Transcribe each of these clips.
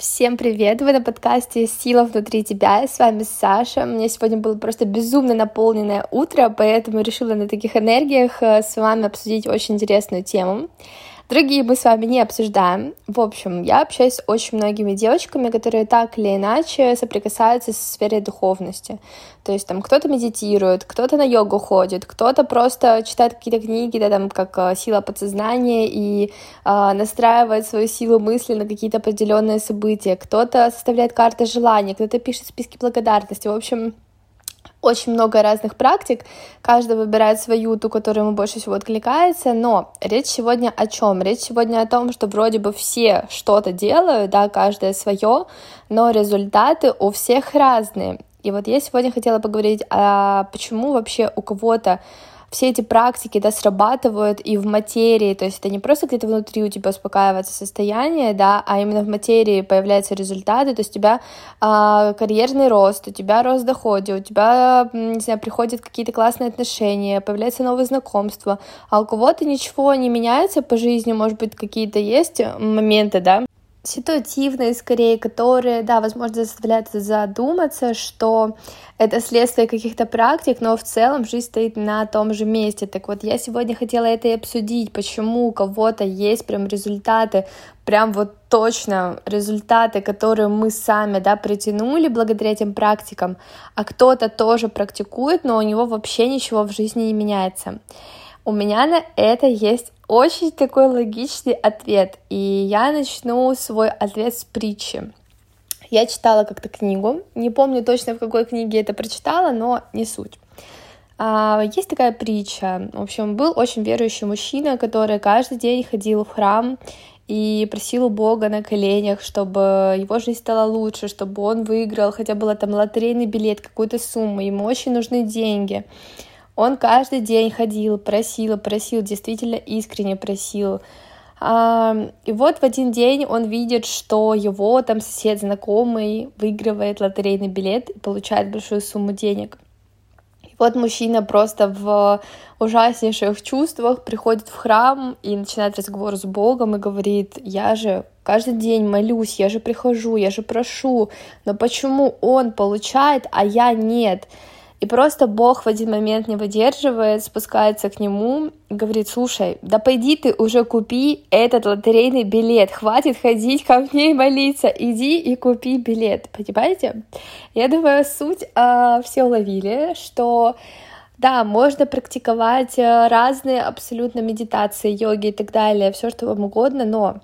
Всем привет! Вы на подкасте «Сила внутри тебя». С вами Саша. У меня сегодня было просто безумно наполненное утро, поэтому решила на таких энергиях э, с вами обсудить очень интересную тему. Другие мы с вами не обсуждаем. В общем, я общаюсь с очень многими девочками, которые так или иначе соприкасаются со сферой духовности. То есть там кто-то медитирует, кто-то на йогу ходит, кто-то просто читает какие-то книги, да, там как э, сила подсознания и э, настраивает свою силу мысли на какие-то определенные события, кто-то составляет карты желаний, кто-то пишет списки благодарности. В общем, очень много разных практик, каждый выбирает свою, ту, которая ему больше всего откликается, но речь сегодня о чем? Речь сегодня о том, что вроде бы все что-то делают, да, каждое свое, но результаты у всех разные. И вот я сегодня хотела поговорить, а почему вообще у кого-то все эти практики, да, срабатывают и в материи, то есть это не просто где-то внутри у тебя успокаивается состояние, да, а именно в материи появляются результаты, то есть у тебя э, карьерный рост, у тебя рост дохода, у тебя, не знаю, приходят какие-то классные отношения, появляются новые знакомства, а у кого-то ничего не меняется по жизни, может быть, какие-то есть моменты, да, ситуативные скорее, которые, да, возможно, заставляют задуматься, что это следствие каких-то практик, но в целом жизнь стоит на том же месте. Так вот, я сегодня хотела это и обсудить, почему у кого-то есть прям результаты, прям вот точно результаты, которые мы сами, да, притянули благодаря этим практикам, а кто-то тоже практикует, но у него вообще ничего в жизни не меняется. У меня на это есть очень такой логичный ответ, и я начну свой ответ с притчи. Я читала как-то книгу, не помню точно в какой книге это прочитала, но не суть. А, есть такая притча. В общем, был очень верующий мужчина, который каждый день ходил в храм и просил у Бога на коленях, чтобы его жизнь стала лучше, чтобы он выиграл хотя бы там лотерейный билет, какую-то сумму, ему очень нужны деньги. Он каждый день ходил, просил, просил, действительно искренне просил. И вот в один день он видит, что его там сосед знакомый выигрывает лотерейный билет и получает большую сумму денег. И вот мужчина просто в ужаснейших чувствах приходит в храм и начинает разговор с Богом и говорит, я же каждый день молюсь, я же прихожу, я же прошу, но почему он получает, а я нет? И просто Бог в один момент не выдерживает, спускается к нему и говорит, слушай, да пойди ты уже купи этот лотерейный билет, хватит ходить ко мне и молиться, иди и купи билет, понимаете? Я думаю, суть э, все уловили, что да, можно практиковать э, разные абсолютно медитации, йоги и так далее, все что вам угодно, но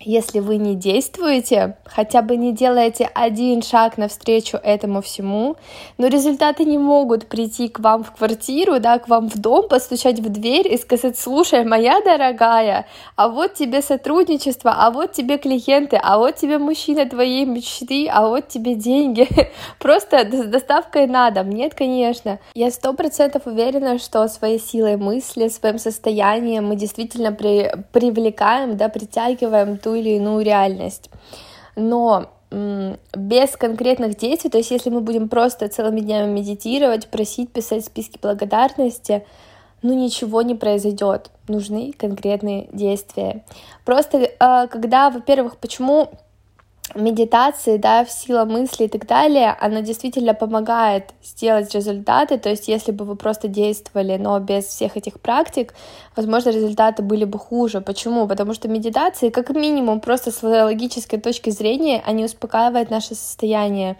если вы не действуете, хотя бы не делаете один шаг навстречу этому всему, но результаты не могут прийти к вам в квартиру, да, к вам в дом, постучать в дверь и сказать, слушай, моя дорогая, а вот тебе сотрудничество, а вот тебе клиенты, а вот тебе мужчина твоей мечты, а вот тебе деньги. Просто с доставкой на дом. Нет, конечно. Я сто процентов уверена, что своей силой мысли, своим состоянием мы действительно при, привлекаем, да, притягиваем ту или иную реальность. Но без конкретных действий, то есть если мы будем просто целыми днями медитировать, просить, писать списки благодарности, ну ничего не произойдет. Нужны конкретные действия. Просто а, когда, во-первых, почему медитации, да, в сила мысли и так далее, она действительно помогает сделать результаты, то есть если бы вы просто действовали, но без всех этих практик, возможно, результаты были бы хуже. Почему? Потому что медитации, как минимум, просто с логической точки зрения, они успокаивают наше состояние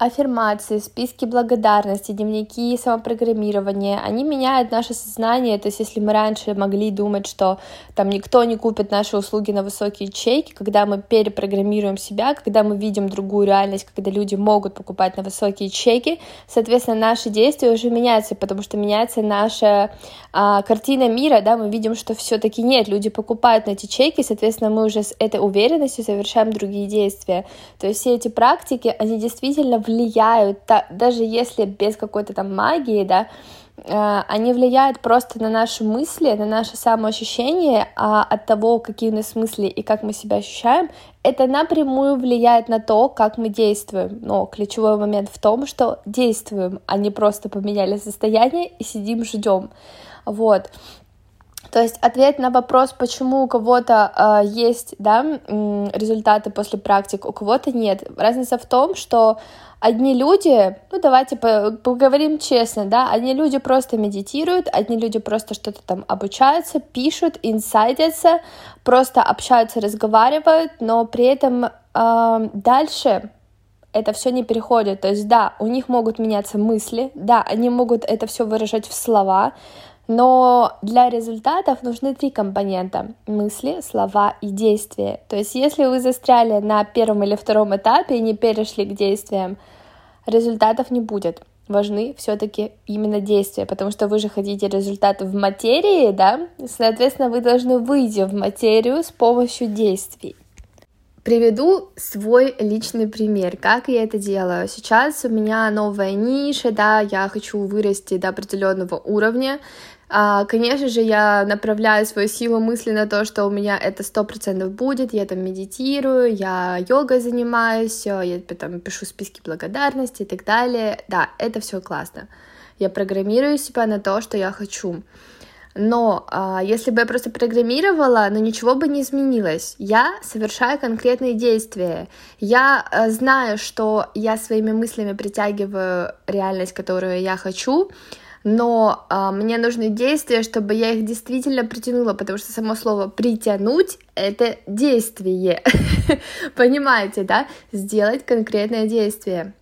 аффирмации, списки благодарности, дневники самопрограммирования, они меняют наше сознание. То есть, если мы раньше могли думать, что там никто не купит наши услуги на высокие чеки, когда мы перепрограммируем себя, когда мы видим другую реальность, когда люди могут покупать на высокие чеки, соответственно, наши действия уже меняются, потому что меняется наша а, картина мира, да, мы видим, что все-таки нет, люди покупают на эти чеки, соответственно, мы уже с этой уверенностью совершаем другие действия. То есть все эти практики, они действительно влияют, даже если без какой-то там магии, да, э, они влияют просто на наши мысли, на наше самоощущение, а от того, какие у нас мысли и как мы себя ощущаем, это напрямую влияет на то, как мы действуем. Но ключевой момент в том, что действуем, а не просто поменяли состояние и сидим, ждем. Вот. То есть ответ на вопрос, почему у кого-то э, есть да, результаты после практик, у кого-то нет. Разница в том, что одни люди, ну давайте поговорим честно, да, одни люди просто медитируют, одни люди просто что-то там обучаются, пишут, инсайдятся, просто общаются, разговаривают, но при этом э, дальше это все не переходит. То есть, да, у них могут меняться мысли, да, они могут это все выражать в слова, но для результатов нужны три компонента — мысли, слова и действия. То есть если вы застряли на первом или втором этапе и не перешли к действиям, результатов не будет. Важны все-таки именно действия, потому что вы же хотите результаты в материи, да? Соответственно, вы должны выйти в материю с помощью действий. Приведу свой личный пример, как я это делаю. Сейчас у меня новая ниша, да, я хочу вырасти до определенного уровня, конечно же, я направляю свою силу мысли на то, что у меня это сто процентов будет, я там медитирую, я йогой занимаюсь, я там пишу списки благодарности и так далее. Да, это все классно. Я программирую себя на то, что я хочу. Но а, если бы я просто программировала, но ничего бы не изменилось. Я совершаю конкретные действия. Я а, знаю, что я своими мыслями притягиваю реальность, которую я хочу но а, мне нужны действия, чтобы я их действительно притянула, потому что само слово притянуть это действие. Понимаете, да? Сделать конкретное действие.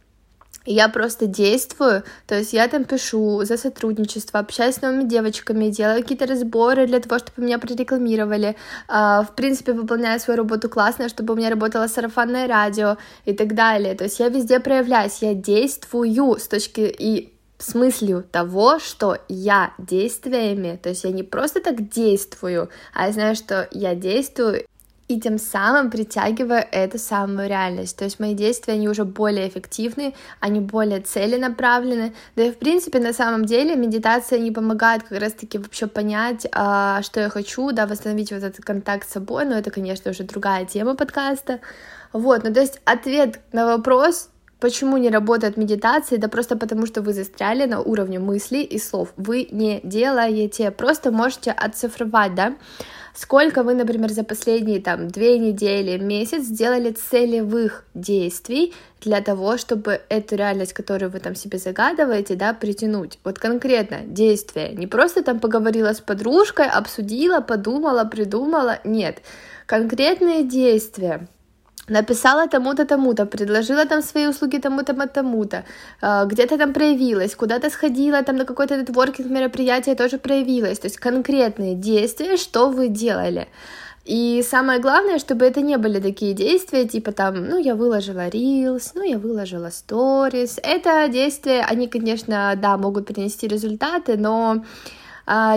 Я просто действую, то есть я там пишу за сотрудничество, общаюсь с новыми девочками, делаю какие-то разборы для того, чтобы меня прорекламировали, uh, в принципе, выполняю свою работу классно, чтобы у меня работало сарафанное радио и так далее. То есть я везде проявляюсь, я действую с точки и с мыслью того, что я действиями, то есть я не просто так действую, а я знаю, что я действую, и тем самым притягиваю эту самую реальность. То есть мои действия, они уже более эффективны, они более целенаправлены. Да и в принципе на самом деле медитация не помогает как раз-таки вообще понять, а, что я хочу, да, восстановить вот этот контакт с собой, но это, конечно, уже другая тема подкаста. Вот, ну то есть ответ на вопрос, Почему не работает медитация? Да просто потому, что вы застряли на уровне мыслей и слов. Вы не делаете, просто можете оцифровать, да, сколько вы, например, за последние там две недели, месяц сделали целевых действий для того, чтобы эту реальность, которую вы там себе загадываете, да, притянуть. Вот конкретно действие. Не просто там поговорила с подружкой, обсудила, подумала, придумала. Нет. Конкретные действия написала тому-то, тому-то, предложила там свои услуги тому-то, тому-то, а, где-то там проявилась, куда-то сходила, там на какой-то нетворкинг мероприятие тоже проявилась, то есть конкретные действия, что вы делали. И самое главное, чтобы это не были такие действия, типа там, ну, я выложила Reels, ну, я выложила Stories. Это действия, они, конечно, да, могут принести результаты, но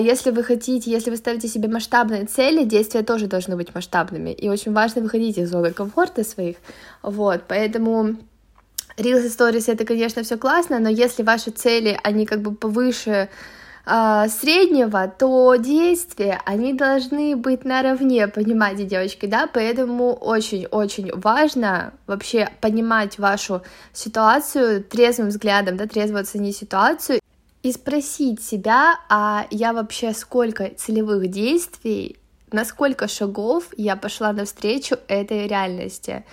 если вы хотите, если вы ставите себе масштабные цели, действия тоже должны быть масштабными. И очень важно выходить из зоны комфорта своих. Вот, поэтому Reels и Stories это, конечно, все классно, но если ваши цели, они как бы повыше э, среднего, то действия, они должны быть наравне, понимаете, девочки, да, поэтому очень-очень важно вообще понимать вашу ситуацию трезвым взглядом, да, трезво оценить ситуацию и спросить себя, а я вообще сколько целевых действий, на сколько шагов я пошла навстречу этой реальности.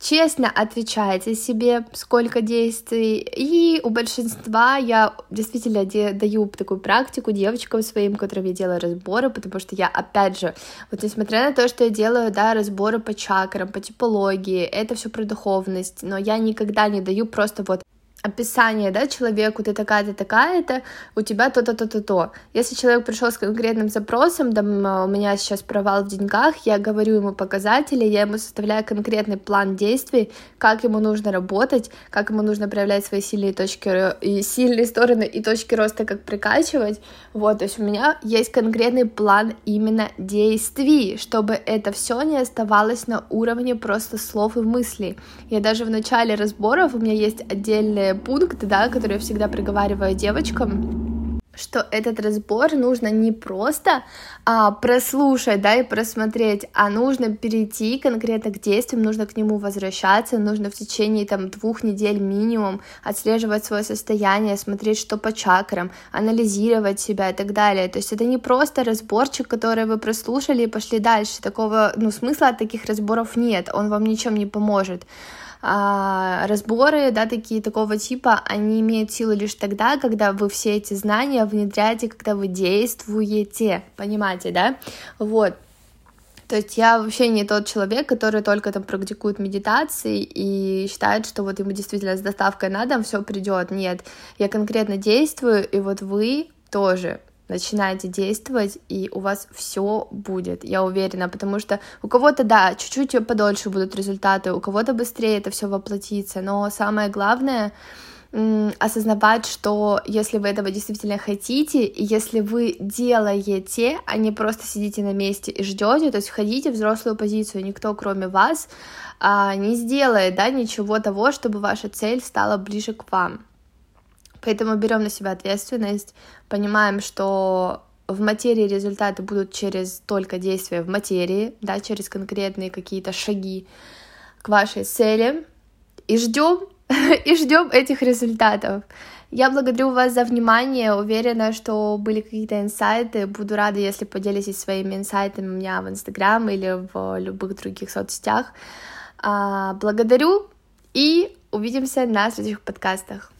Честно отвечайте себе, сколько действий, и у большинства я действительно даю такую практику девочкам своим, которым я делаю разборы, потому что я, опять же, вот несмотря на то, что я делаю, да, разборы по чакрам, по типологии, это все про духовность, но я никогда не даю просто вот описание, да, человеку, ты такая-то, такая-то, у тебя то-то, то-то, то. Если человек пришел с конкретным запросом, там, а, у меня сейчас провал в деньгах, я говорю ему показатели, я ему составляю конкретный план действий, как ему нужно работать, как ему нужно проявлять свои сильные точки, и сильные стороны и точки роста, как прикачивать, вот, то есть у меня есть конкретный план именно действий, чтобы это все не оставалось на уровне просто слов и мыслей. Я даже в начале разборов, у меня есть отдельные пункты, да, которые я всегда приговариваю девочкам, что этот разбор нужно не просто а, прослушать, да, и просмотреть, а нужно перейти конкретно к действиям, нужно к нему возвращаться, нужно в течение там двух недель минимум отслеживать свое состояние, смотреть, что по чакрам, анализировать себя и так далее. То есть это не просто разборчик, который вы прослушали и пошли дальше. Такого, ну, смысла от таких разборов нет, он вам ничем не поможет а, разборы, да, такие такого типа, они имеют силу лишь тогда, когда вы все эти знания внедряете, когда вы действуете, понимаете, да, вот. То есть я вообще не тот человек, который только там практикует медитации и считает, что вот ему действительно с доставкой на дом все придет. Нет, я конкретно действую, и вот вы тоже начинаете действовать, и у вас все будет, я уверена, потому что у кого-то, да, чуть-чуть подольше будут результаты, у кого-то быстрее это все воплотится, но самое главное осознавать, что если вы этого действительно хотите, и если вы делаете, а не просто сидите на месте и ждете, то есть входите в взрослую позицию, никто кроме вас а, не сделает, да, ничего того, чтобы ваша цель стала ближе к вам. Поэтому берем на себя ответственность, понимаем, что в материи результаты будут через только действия в материи, да, через конкретные какие-то шаги к вашей цели. И ждем, и ждем этих результатов. Я благодарю вас за внимание, уверена, что были какие-то инсайты. Буду рада, если поделитесь своими инсайтами у меня в Инстаграм или в любых других соцсетях. А, благодарю и увидимся на следующих подкастах.